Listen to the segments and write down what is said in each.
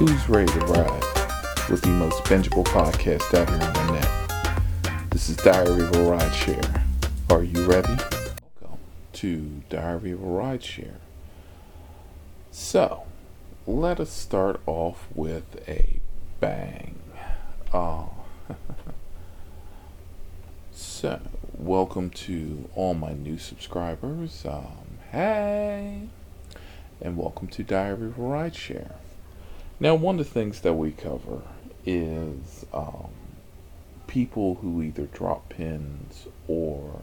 Who's ready to ride with the most bingeable podcast out here on the net? This is Diary of a Rideshare. Are you ready? Welcome to Diary of a Rideshare. So, let us start off with a bang. Oh. so, welcome to all my new subscribers. Um, hey! And welcome to Diary of a Rideshare. Now, one of the things that we cover is um, people who either drop pins or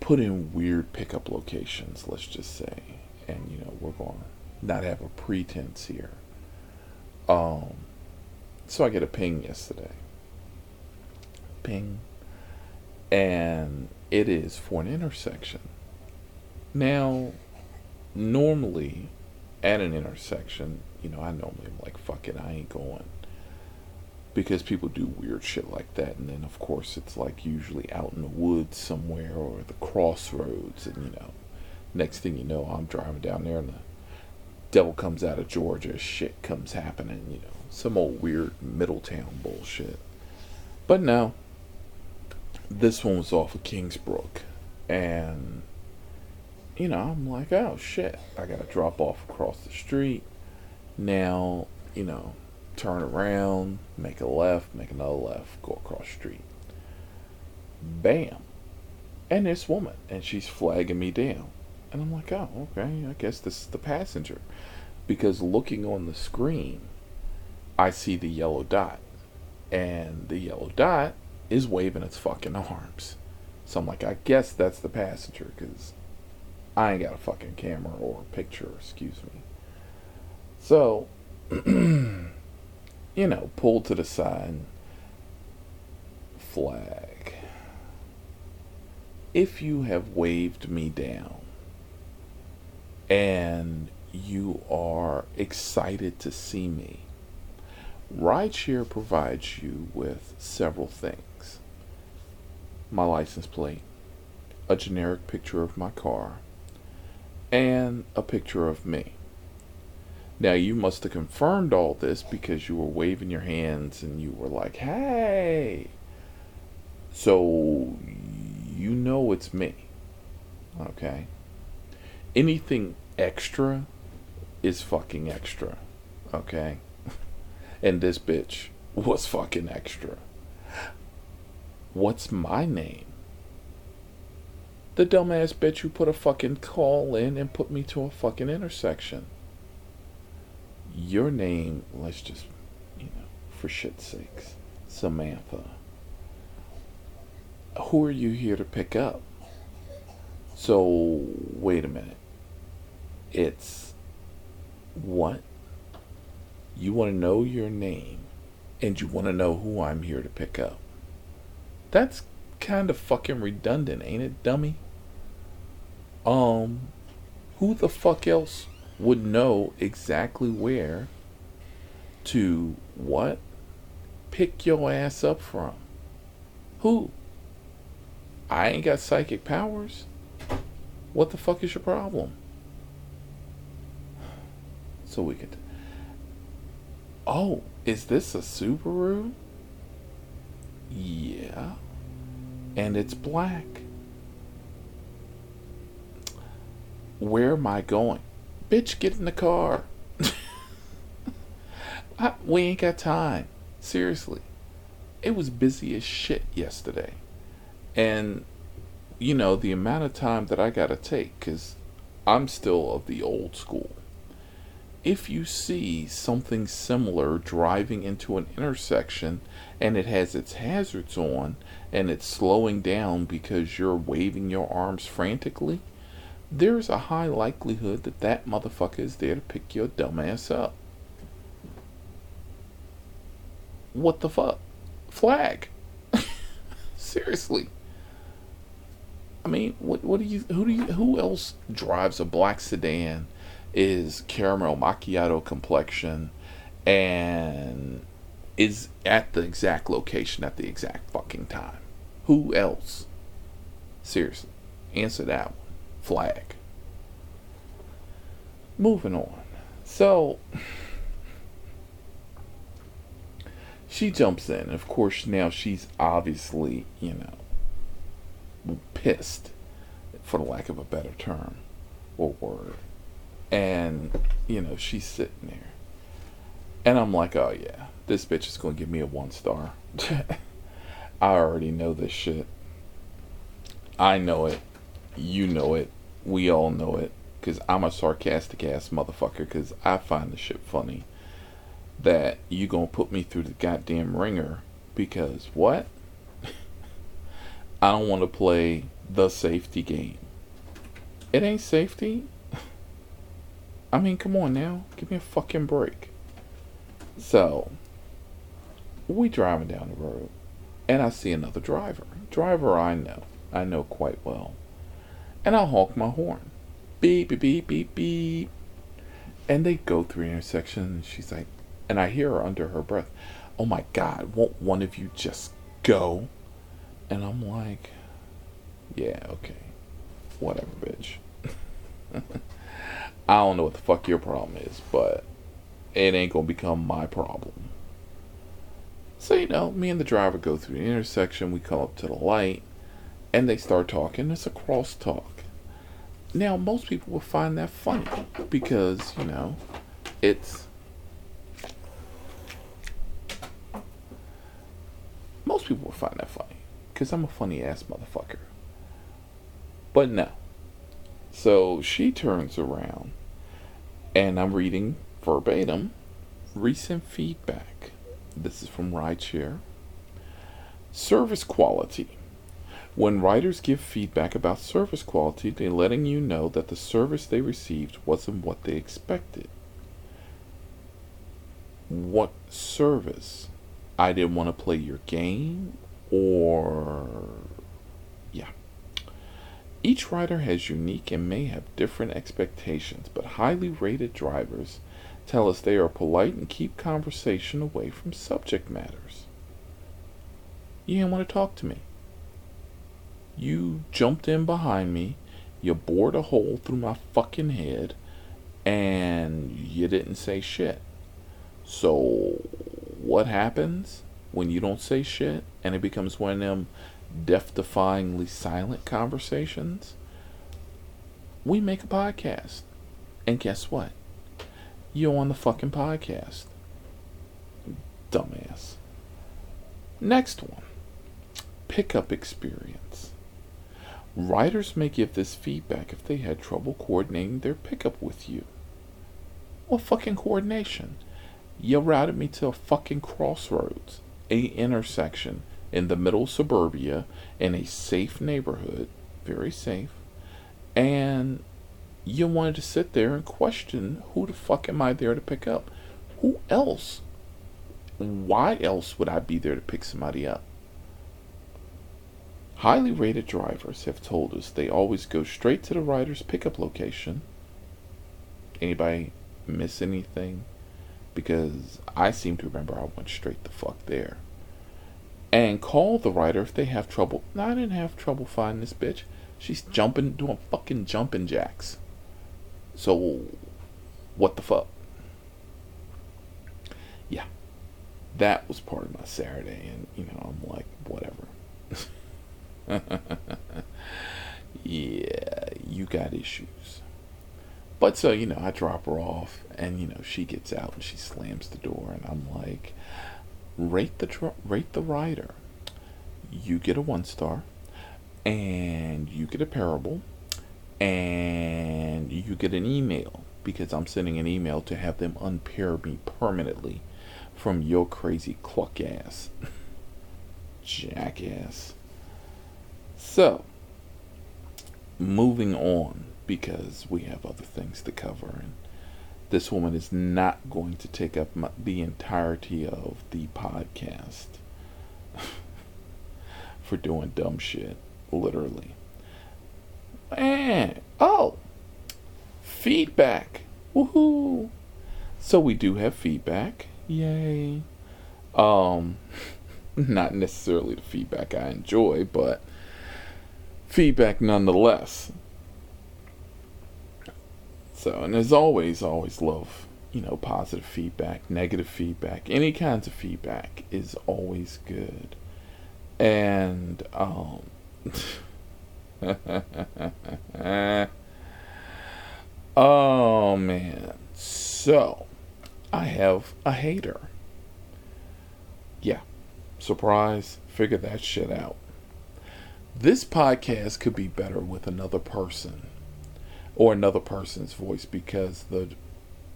put in weird pickup locations, let's just say. And, you know, we're going to not have a pretense here. Um, so I get a ping yesterday. Ping. And it is for an intersection. Now, normally at an intersection, you know, I normally am like, fuck it, I ain't going. Because people do weird shit like that. And then, of course, it's like usually out in the woods somewhere or the crossroads. And, you know, next thing you know, I'm driving down there and the devil comes out of Georgia. Shit comes happening, you know, some old weird Middletown bullshit. But no, this one was off of Kingsbrook. And you know, I'm like, oh shit, I gotta drop off across the street. Now, you know, turn around, make a left, make another left, go across street. Bam. And this woman, and she's flagging me down. And I'm like, oh, okay, I guess this is the passenger. Because looking on the screen, I see the yellow dot. And the yellow dot is waving its fucking arms. So I'm like, I guess that's the passenger, because I ain't got a fucking camera or picture, excuse me. So, you know, pull to the side, flag. If you have waved me down and you are excited to see me, Rideshare provides you with several things my license plate, a generic picture of my car, and a picture of me. Now, you must have confirmed all this because you were waving your hands and you were like, hey. So, you know it's me. Okay? Anything extra is fucking extra. Okay? and this bitch was fucking extra. What's my name? The dumbass bitch who put a fucking call in and put me to a fucking intersection. Your name, let's just, you know, for shit's sakes, Samantha. Who are you here to pick up? So, wait a minute. It's what? You want to know your name and you want to know who I'm here to pick up. That's kind of fucking redundant, ain't it, dummy? Um, who the fuck else would know exactly where to what? Pick your ass up from. Who? I ain't got psychic powers. What the fuck is your problem? So we could. Oh, is this a Subaru? Yeah. And it's black. Where am I going? Bitch, get in the car. I, we ain't got time. Seriously. It was busy as shit yesterday. And, you know, the amount of time that I got to take, because I'm still of the old school. If you see something similar driving into an intersection and it has its hazards on and it's slowing down because you're waving your arms frantically, there's a high likelihood that that motherfucker is there to pick your dumbass up. What the fuck? Flag. Seriously. I mean, what what do you who do you who else drives a black sedan is caramel macchiato complexion and is at the exact location at the exact fucking time? Who else? Seriously. Answer that one flag. Moving on. So, she jumps in. Of course, now she's obviously, you know, pissed, for the lack of a better term or word. And, you know, she's sitting there. And I'm like, oh yeah, this bitch is going to give me a one star. I already know this shit. I know it. You know it. We all know it. Because I'm a sarcastic ass motherfucker. Because I find the shit funny. That you going to put me through the goddamn ringer. Because what? I don't want to play the safety game. It ain't safety. I mean, come on now. Give me a fucking break. So, we driving down the road, and I see another driver. Driver I know. I know quite well. And I honk my horn. Beep, beep, beep, beep, beep. And they go through the intersection, and she's like, and I hear her under her breath, Oh my God, won't one of you just go? And I'm like, Yeah, okay. Whatever, bitch. I don't know what the fuck your problem is, but it ain't gonna become my problem. So, you know, me and the driver go through the intersection, we come up to the light, and they start talking. It's a crosstalk. Now, most people will find that funny because, you know, it's. Most people will find that funny because I'm a funny ass motherfucker. But no. So she turns around and I'm reading verbatim recent feedback. This is from Rideshare. Service quality. When writers give feedback about service quality, they're letting you know that the service they received wasn't what they expected. What service? I didn't want to play your game, or. Each rider has unique and may have different expectations, but highly rated drivers tell us they are polite and keep conversation away from subject matters. You didn't want to talk to me. You jumped in behind me, you bored a hole through my fucking head, and you didn't say shit. So, what happens when you don't say shit and it becomes one of them death defyingly silent conversations? We make a podcast. And guess what? You're on the fucking podcast. Dumbass. Next one pickup experience. Writers may give this feedback if they had trouble coordinating their pickup with you. What fucking coordination? You routed me to a fucking crossroads, a intersection in the middle suburbia in a safe neighborhood, very safe, and you wanted to sit there and question who the fuck am I there to pick up? Who else? Why else would I be there to pick somebody up? Highly rated drivers have told us they always go straight to the rider's pickup location. Anybody miss anything? Because I seem to remember I went straight the fuck there. And call the writer if they have trouble. No, I didn't have trouble finding this bitch. She's jumping, doing fucking jumping jacks. So, what the fuck? Yeah. That was part of my Saturday, and, you know, I'm like, whatever. yeah, you got issues. But so, you know, I drop her off and you know, she gets out and she slams the door and I'm like, rate the tr- rate the rider. You get a 1 star and you get a parable and you get an email because I'm sending an email to have them unpair me permanently from your crazy cluck ass. Jackass. So, moving on because we have other things to cover, and this woman is not going to take up my, the entirety of the podcast for doing dumb shit, literally. And oh, feedback, woohoo! So we do have feedback, yay! Um, not necessarily the feedback I enjoy, but feedback nonetheless. So, and as always, always love you know, positive feedback, negative feedback, any kinds of feedback is always good. And, um, oh man. So, I have a hater. Yeah. Surprise. Figure that shit out. This podcast could be better with another person or another person's voice because the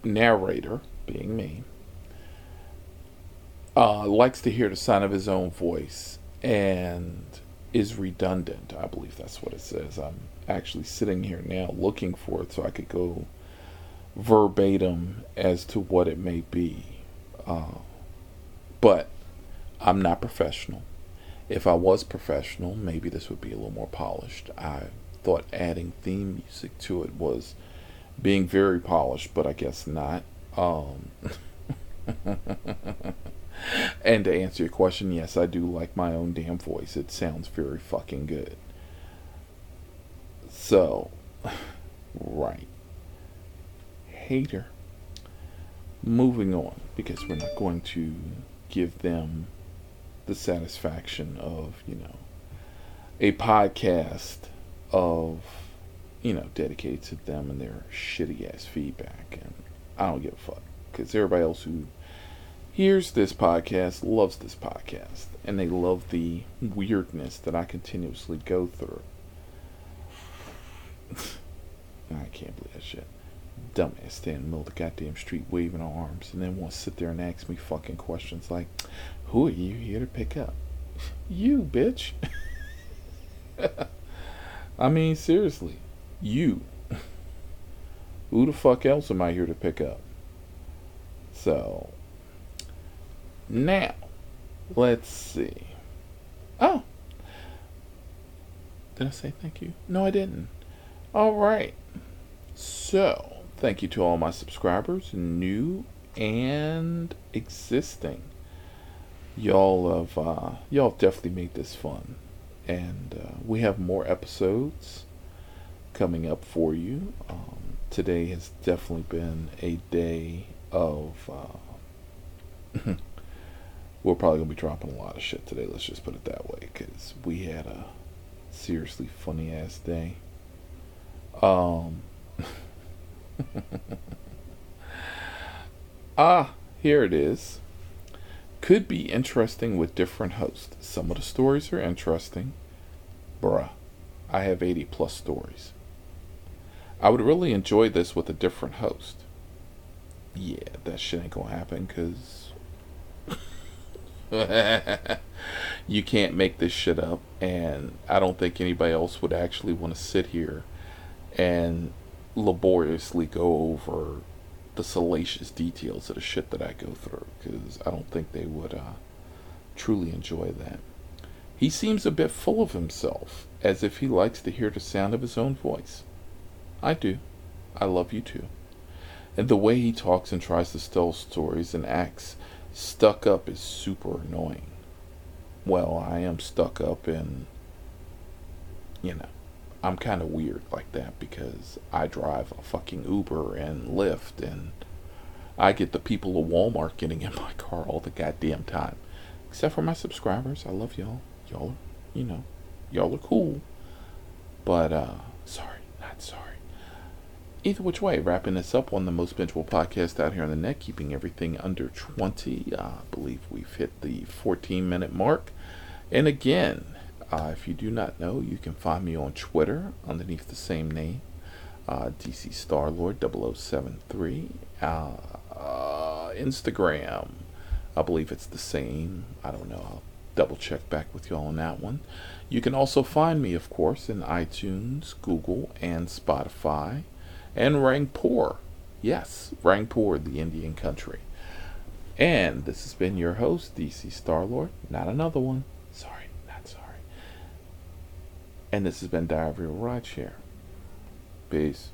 narrator, being me, uh, likes to hear the sound of his own voice and is redundant. I believe that's what it says. I'm actually sitting here now looking for it so I could go verbatim as to what it may be. Uh, but I'm not professional. If I was professional, maybe this would be a little more polished. I thought adding theme music to it was being very polished, but I guess not. Um, and to answer your question, yes, I do like my own damn voice. It sounds very fucking good. So, right. Hater. Moving on, because we're not going to give them the satisfaction of, you know, a podcast of, you know, dedicated to them and their shitty ass feedback. And I don't give a fuck. Because everybody else who hears this podcast loves this podcast. And they love the weirdness that I continuously go through. I can't believe that shit. Dumbass standing in the middle of the goddamn street waving her arms and then want to sit there and ask me fucking questions like, who are you here to pick up? You, bitch. I mean, seriously. You. Who the fuck else am I here to pick up? So, now, let's see. Oh. Did I say thank you? No, I didn't. All right. So, thank you to all my subscribers, new and existing y'all have uh, y'all definitely made this fun, and uh, we have more episodes coming up for you. Um, today has definitely been a day of. Uh, we're probably gonna be dropping a lot of shit today. Let's just put it that way, because we had a seriously funny ass day. Um. ah, here it is could be interesting with different hosts. Some of the stories are interesting. Bruh, I have 80 plus stories. I would really enjoy this with a different host. Yeah, that shit ain't gonna happen because you can't make this shit up, and I don't think anybody else would actually want to sit here and laboriously go over the salacious details of the shit that I go through because I don't think they would uh, truly enjoy that. He seems a bit full of himself, as if he likes to hear the sound of his own voice. I do. I love you too. And the way he talks and tries to tell stories and acts stuck up is super annoying. Well, I am stuck up and, you know, I'm kind of weird like that because I drive a fucking Uber and Lyft and I get the people of Walmart getting in my car all the goddamn time. Except for my subscribers. I love y'all. Y'all are, you know, y'all are cool. But, uh, sorry, not sorry. Either which way, wrapping this up on the most bingeable podcast out here on the net, keeping everything under 20. Uh, I believe we've hit the 14 minute mark. And again, uh, if you do not know, you can find me on Twitter underneath the same name, uh, DC Starlord 0073. Uh, uh, Instagram, I believe it's the same. I don't know. I'll double check back with y'all on that one. You can also find me, of course, in iTunes, Google, and Spotify, and Rangpur. Yes, Rangpur, the Indian country. And this has been your host, DC Starlord. Not another one. And this has been Diary of Rideshare. Peace.